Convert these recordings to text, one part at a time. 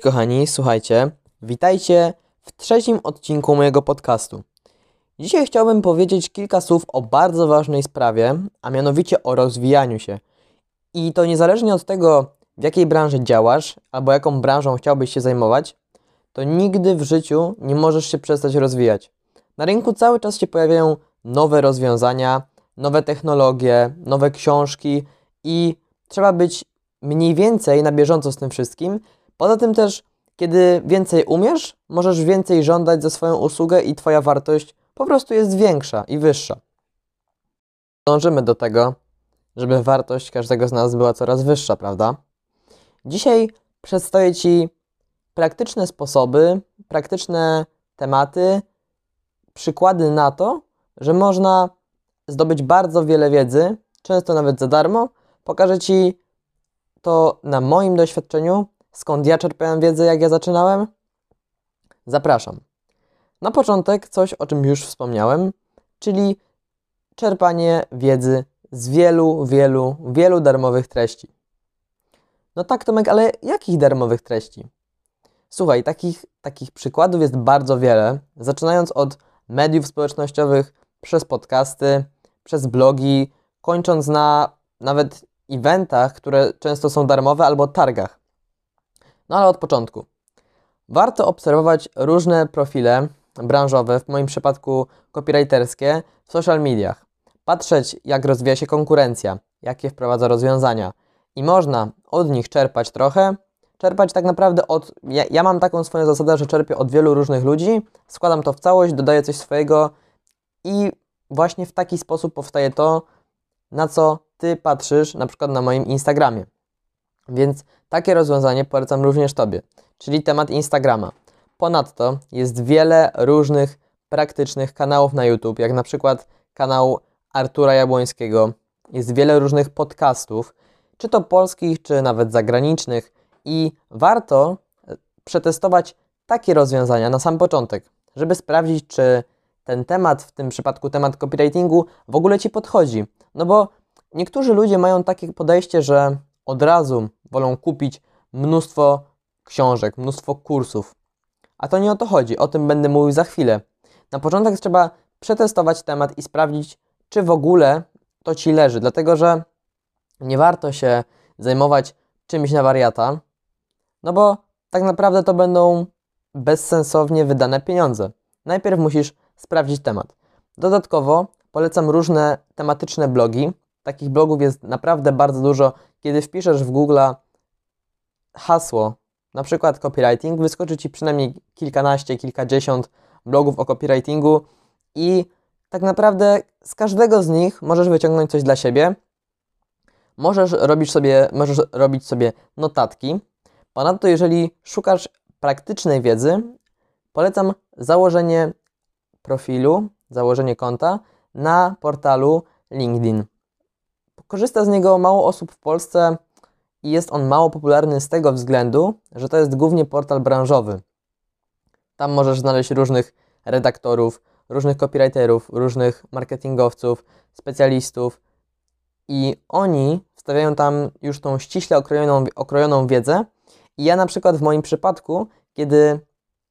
Kochani, słuchajcie, witajcie w trzecim odcinku mojego podcastu. Dzisiaj chciałbym powiedzieć kilka słów o bardzo ważnej sprawie, a mianowicie o rozwijaniu się. I to niezależnie od tego, w jakiej branży działasz, albo jaką branżą chciałbyś się zajmować, to nigdy w życiu nie możesz się przestać rozwijać. Na rynku cały czas się pojawiają nowe rozwiązania, nowe technologie, nowe książki i trzeba być mniej więcej na bieżąco z tym wszystkim. Poza tym też, kiedy więcej umiesz, możesz więcej żądać za swoją usługę i Twoja wartość po prostu jest większa i wyższa. Dążymy do tego, żeby wartość każdego z nas była coraz wyższa, prawda? Dzisiaj przedstawię Ci praktyczne sposoby, praktyczne tematy, przykłady na to, że można zdobyć bardzo wiele wiedzy, często nawet za darmo. Pokażę Ci to na moim doświadczeniu, skąd ja czerpiałem wiedzę, jak ja zaczynałem. Zapraszam. Na początek coś, o czym już wspomniałem, czyli czerpanie wiedzy z wielu, wielu, wielu darmowych treści. No tak, Tomek, ale jakich darmowych treści? Słuchaj, takich, takich przykładów jest bardzo wiele, zaczynając od mediów społecznościowych, przez podcasty, przez blogi, kończąc na nawet eventach, które często są darmowe, albo targach. No ale od początku. Warto obserwować różne profile branżowe, w moim przypadku copywriterskie, w social mediach. Patrzeć, jak rozwija się konkurencja, jakie wprowadza rozwiązania. I można od nich czerpać trochę, czerpać tak naprawdę od. Ja, ja, mam taką swoją zasadę, że czerpię od wielu różnych ludzi, składam to w całość, dodaję coś swojego i właśnie w taki sposób powstaje to, na co Ty patrzysz na przykład na moim Instagramie. Więc takie rozwiązanie polecam również Tobie, czyli temat Instagrama. Ponadto jest wiele różnych praktycznych kanałów na YouTube, jak na przykład kanał Artura Jabłońskiego. Jest wiele różnych podcastów, czy to polskich, czy nawet zagranicznych, i warto e, przetestować takie rozwiązania na sam początek, żeby sprawdzić, czy ten temat, w tym przypadku temat copywritingu, w ogóle Ci podchodzi. No bo niektórzy ludzie mają takie podejście, że od razu wolą kupić mnóstwo książek, mnóstwo kursów. A to nie o to chodzi, o tym będę mówił za chwilę. Na początek trzeba przetestować temat i sprawdzić, czy w ogóle to Ci leży, dlatego że nie warto się zajmować czymś na wariata, no bo tak naprawdę to będą bezsensownie wydane pieniądze. Najpierw musisz sprawdzić temat. Dodatkowo polecam różne tematyczne blogi. Takich blogów jest naprawdę bardzo dużo. Kiedy wpiszesz w Google hasło, na przykład copywriting, wyskoczy Ci przynajmniej kilkanaście, kilkadziesiąt blogów o copywritingu i tak naprawdę z każdego z nich możesz wyciągnąć coś dla siebie. Możesz robić sobie, możesz robić sobie notatki. Ponadto, jeżeli szukasz praktycznej wiedzy, polecam założenie profilu, założenie konta na portalu LinkedIn. Korzysta z niego mało osób w Polsce i jest on mało popularny z tego względu, że to jest głównie portal branżowy. Tam możesz znaleźć różnych redaktorów, różnych copywriterów, różnych marketingowców, specjalistów i oni wstawiają tam już tą ściśle okrojoną, okrojoną wiedzę. I ja na przykład w moim przypadku, kiedy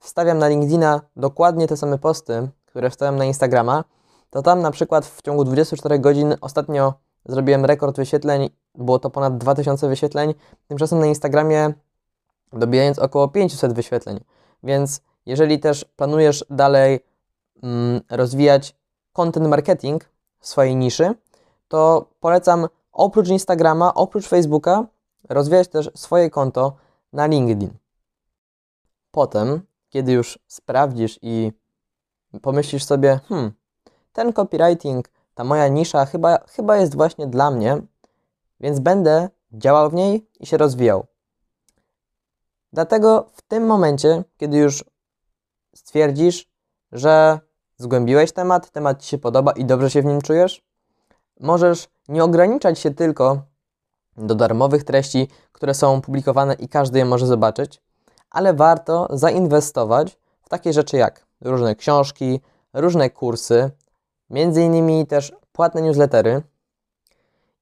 wstawiam na LinkedIna dokładnie te same posty, które wstawiam na Instagrama, to tam na przykład w ciągu 24 godzin ostatnio zrobiłem rekord wyświetleń, było to ponad 2000 wyświetleń, tymczasem na Instagramie dobijając około 500 wyświetleń. Więc jeżeli też planujesz dalej mm, rozwijać content marketing w swojej niszy, to polecam oprócz Instagrama, oprócz Facebooka, rozwijać też swoje konto na LinkedIn. Potem, kiedy już sprawdzisz i pomyślisz sobie, hmm, ten copywriting, ta moja nisza chyba, chyba jest właśnie dla mnie, więc będę działał w niej i się rozwijał. Dlatego w tym momencie, kiedy już stwierdzisz, że zgłębiłeś temat, temat Ci się podoba i dobrze się w nim czujesz, możesz nie ograniczać się tylko do darmowych treści, które są publikowane i każdy je może zobaczyć, ale warto zainwestować w takie rzeczy jak różne książki, różne kursy, między innymi też płatne newslettery.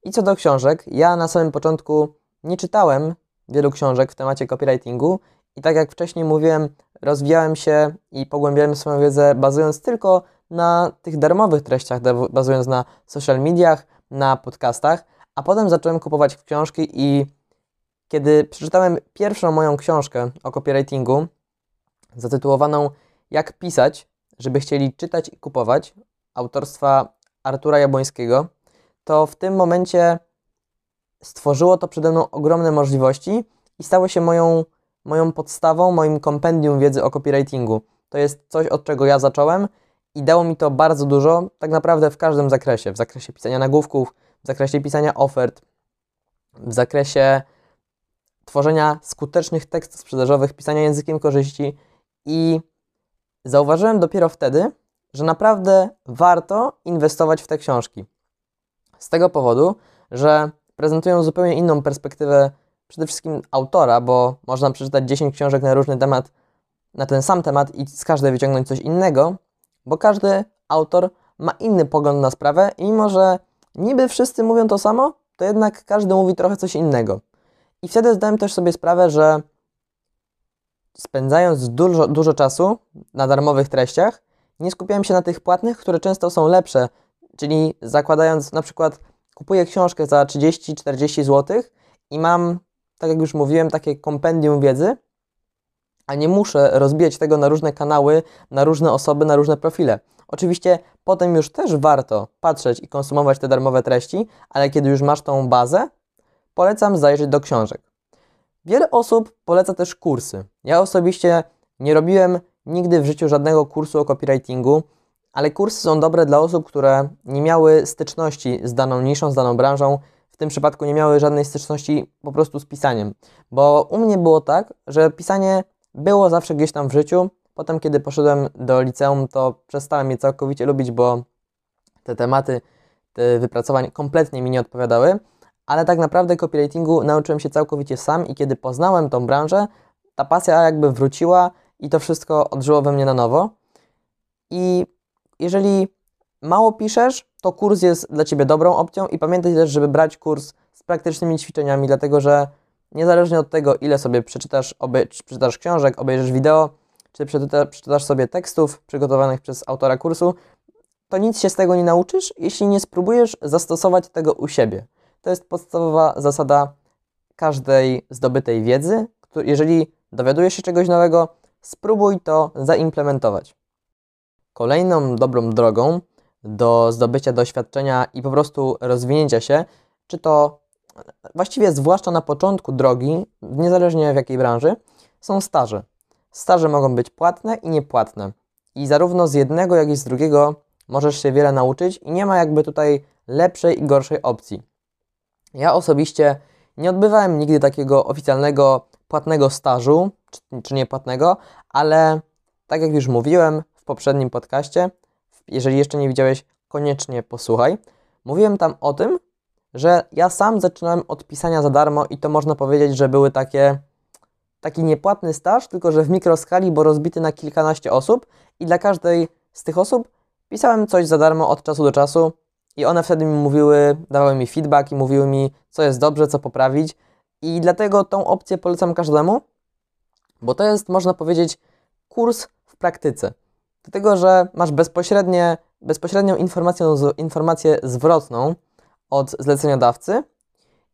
I co do książek, ja na samym początku nie czytałem wielu książek w temacie copywritingu I tak jak wcześniej mówiłem, rozwijałem się i pogłębiałem swoją wiedzę bazując tylko na tych darmowych treściach, bazując na social mediach, na podcastach, a potem zacząłem kupować książki i kiedy przeczytałem pierwszą moją książkę o copywritingu, zatytułowaną Jak pisać, żeby chcieli czytać i kupować, autorstwa Artura Jabłońskiego, to w tym momencie stworzyło to przede mną ogromne możliwości i stało się moją, moją podstawą, moim kompendium wiedzy o copywritingu. To jest coś, od czego ja zacząłem i dało mi to bardzo dużo, tak naprawdę w każdym zakresie. W zakresie pisania nagłówków, w zakresie pisania ofert, w zakresie tworzenia skutecznych tekstów sprzedażowych, pisania językiem korzyści i zauważyłem dopiero wtedy, że naprawdę warto inwestować w te książki. Z tego powodu, że prezentują zupełnie inną perspektywę przede wszystkim autora, bo można przeczytać 10 książek na różny temat, na ten sam temat i z każdej wyciągnąć coś innego, bo każdy autor ma inny pogląd na sprawę i mimo, że niby wszyscy mówią to samo, to jednak każdy mówi trochę coś innego. I wtedy zdałem też sobie sprawę, że spędzając dużo, dużo czasu na darmowych treściach, nie skupiałem się na tych płatnych, które często są lepsze, czyli zakładając na przykład kupuję książkę za 30-40 zł i mam, tak jak już mówiłem, takie kompendium wiedzy, a nie muszę rozbijać tego na różne kanały, na różne osoby, na różne profile. Oczywiście potem już też warto patrzeć i konsumować te darmowe treści, ale kiedy już masz tą bazę, polecam zajrzeć do książek. Wiele osób poleca też kursy. Ja osobiście nie robiłem nigdy w życiu żadnego kursu o copywritingu, ale kursy są dobre dla osób, które nie miały styczności z daną niszą, z daną branżą. W tym przypadku nie miały żadnej styczności po prostu z pisaniem. Bo u mnie było tak, że pisanie było zawsze gdzieś tam w życiu. Potem, kiedy poszedłem do liceum, to przestałem je całkowicie lubić, bo te tematy te wypracowań kompletnie mi nie odpowiadały. Ale tak naprawdę copywritingu nauczyłem się całkowicie sam i kiedy poznałem tą branżę, ta pasja jakby wróciła i to wszystko odżyło we mnie na nowo. I jeżeli mało piszesz, to kurs jest dla Ciebie dobrą opcją i pamiętaj też, żeby brać kurs z praktycznymi ćwiczeniami, dlatego że niezależnie od tego, ile sobie przeczytasz, obej przeczytasz książek, obejrzysz wideo, czy przeczyta przeczytasz sobie tekstów przygotowanych przez autora kursu, to nic się z tego nie nauczysz, jeśli nie spróbujesz zastosować tego u siebie. To jest podstawowa zasada każdej zdobytej wiedzy. Jeżeli dowiadujesz się czegoś nowego, spróbuj to zaimplementować. Kolejną dobrą drogą do zdobycia doświadczenia i po prostu rozwinięcia się, czy to właściwie zwłaszcza na początku drogi, niezależnie w jakiej branży, są staże. Staże mogą być płatne i niepłatne. I zarówno z jednego, jak i z drugiego możesz się wiele nauczyć i nie ma jakby tutaj lepszej i gorszej opcji. Ja osobiście nie odbywałem nigdy takiego oficjalnego płatnego stażu, czy, czy niepłatnego, ale tak jak już mówiłem w poprzednim podcaście, jeżeli jeszcze nie widziałeś, koniecznie posłuchaj. Mówiłem tam o tym, że ja sam zaczynałem od pisania za darmo i to można powiedzieć, że były takie taki niepłatny staż, tylko że w mikroskali, bo rozbity na kilkanaście osób i dla każdej z tych osób pisałem coś za darmo od czasu do czasu i one wtedy mi mówiły, dawały mi feedback i mówiły mi, co jest dobrze, co poprawić. I dlatego tą opcję polecam każdemu, bo to jest, można powiedzieć, kurs w praktyce. Dlatego, że masz bezpośrednie, bezpośrednią informację, informację zwrotną od zleceniodawcy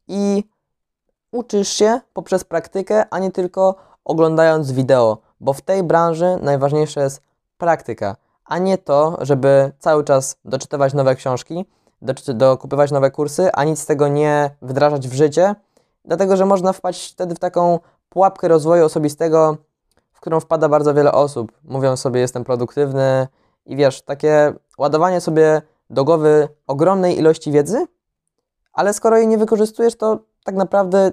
i uczysz się poprzez praktykę, a nie tylko oglądając wideo, bo w tej branży najważniejsza jest praktyka a nie to, żeby cały czas doczytywać nowe książki, dokupywać nowe kursy, a nic z tego nie wdrażać w życie, dlatego że można wpaść wtedy w taką pułapkę rozwoju osobistego, w którą wpada bardzo wiele osób. Mówią sobie, jestem produktywny i wiesz, takie ładowanie sobie do głowy ogromnej ilości wiedzy, ale skoro jej nie wykorzystujesz, to tak naprawdę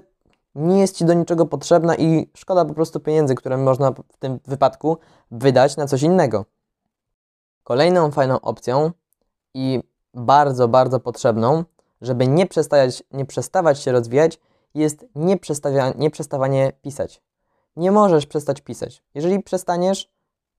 nie jest ci do niczego potrzebna i szkoda po prostu pieniędzy, które można w tym wypadku wydać na coś innego. Kolejną fajną opcją i bardzo, bardzo potrzebną, żeby nie, nie przestawać się rozwijać, jest nieprzestawanie pisać. Nie możesz przestać pisać. Jeżeli przestaniesz,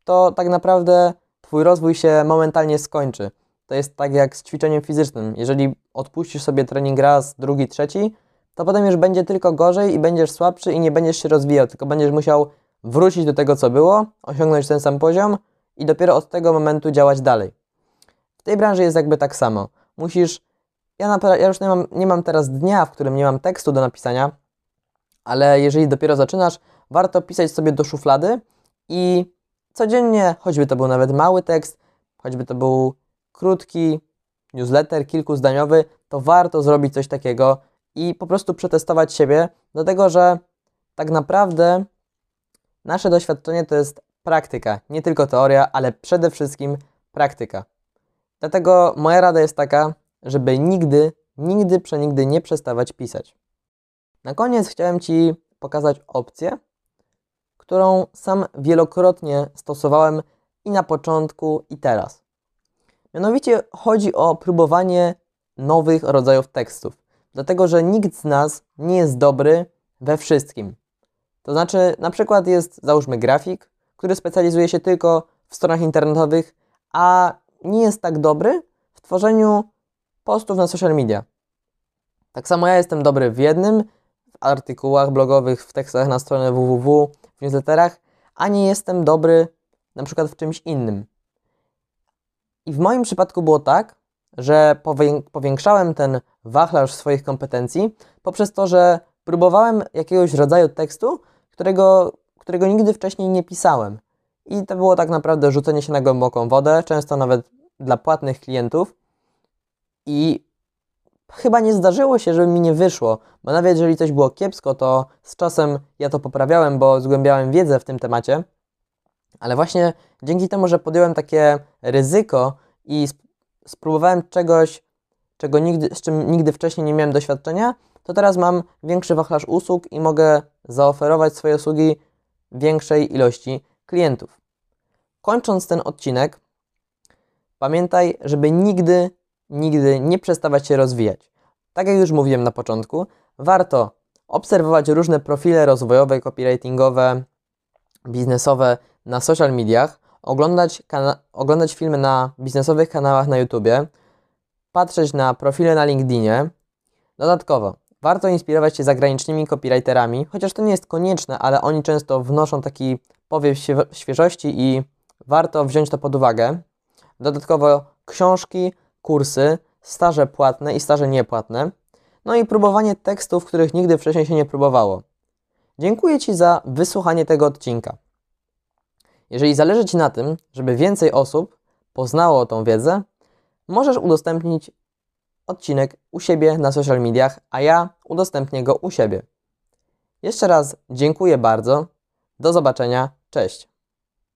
to tak naprawdę Twój rozwój się momentalnie skończy. To jest tak jak z ćwiczeniem fizycznym. Jeżeli odpuścisz sobie trening raz, drugi, trzeci, to potem już będzie tylko gorzej i będziesz słabszy i nie będziesz się rozwijał, tylko będziesz musiał wrócić do tego, co było, osiągnąć ten sam poziom i dopiero od tego momentu działać dalej. W tej branży jest jakby tak samo. Musisz. Ja, na, ja już nie mam, nie mam teraz dnia, w którym nie mam tekstu do napisania, ale jeżeli dopiero zaczynasz, warto pisać sobie do szuflady i codziennie, choćby to był nawet mały tekst, choćby to był krótki newsletter, kilkuzdaniowy, to warto zrobić coś takiego i po prostu przetestować siebie, dlatego że tak naprawdę nasze doświadczenie to jest praktyka, nie tylko teoria, ale przede wszystkim praktyka. Dlatego moja rada jest taka, żeby nigdy, nigdy, przenigdy nie przestawać pisać. Na koniec chciałem Ci pokazać opcję, którą sam wielokrotnie stosowałem i na początku, i teraz. Mianowicie chodzi o próbowanie nowych rodzajów tekstów, dlatego że nikt z nas nie jest dobry we wszystkim. To znaczy, na przykład jest, załóżmy, grafik, który specjalizuje się tylko w stronach internetowych, a nie jest tak dobry w tworzeniu postów na social media. Tak samo ja jestem dobry w jednym, w artykułach blogowych, w tekstach na stronę www, w newsletterach, a nie jestem dobry na przykład w czymś innym. I w moim przypadku było tak, że powiększałem ten wachlarz swoich kompetencji poprzez to, że próbowałem jakiegoś rodzaju tekstu, którego, którego nigdy wcześniej nie pisałem. I to było tak naprawdę rzucenie się na głęboką wodę, często nawet dla płatnych klientów. I chyba nie zdarzyło się, żeby mi nie wyszło, bo nawet jeżeli coś było kiepsko, to z czasem ja to poprawiałem, bo zgłębiałem wiedzę w tym temacie. Ale właśnie dzięki temu, że podjąłem takie ryzyko i spróbowałem czegoś, czego nigdy, z czym nigdy wcześniej nie miałem doświadczenia, to teraz mam większy wachlarz usług i mogę zaoferować swoje usługi większej ilości klientów. Kończąc ten odcinek, pamiętaj, żeby nigdy, nigdy nie przestawać się rozwijać. Tak jak już mówiłem na początku, warto obserwować różne profile rozwojowe, copywritingowe, biznesowe na social mediach, oglądać, oglądać filmy na biznesowych kanałach na YouTube, patrzeć na profile na LinkedInie. Dodatkowo, warto inspirować się zagranicznymi copywriterami, chociaż to nie jest konieczne, ale oni często wnoszą taki powiew świeżości i warto wziąć to pod uwagę. Dodatkowo książki, kursy, staże płatne i staże niepłatne. No i próbowanie tekstów, których nigdy wcześniej się nie próbowało. Dziękuję Ci za wysłuchanie tego odcinka. Jeżeli zależy Ci na tym, żeby więcej osób poznało tą wiedzę, możesz udostępnić odcinek u siebie na social mediach, a ja udostępnię go u siebie. Jeszcze raz dziękuję bardzo. Do zobaczenia. Cześć.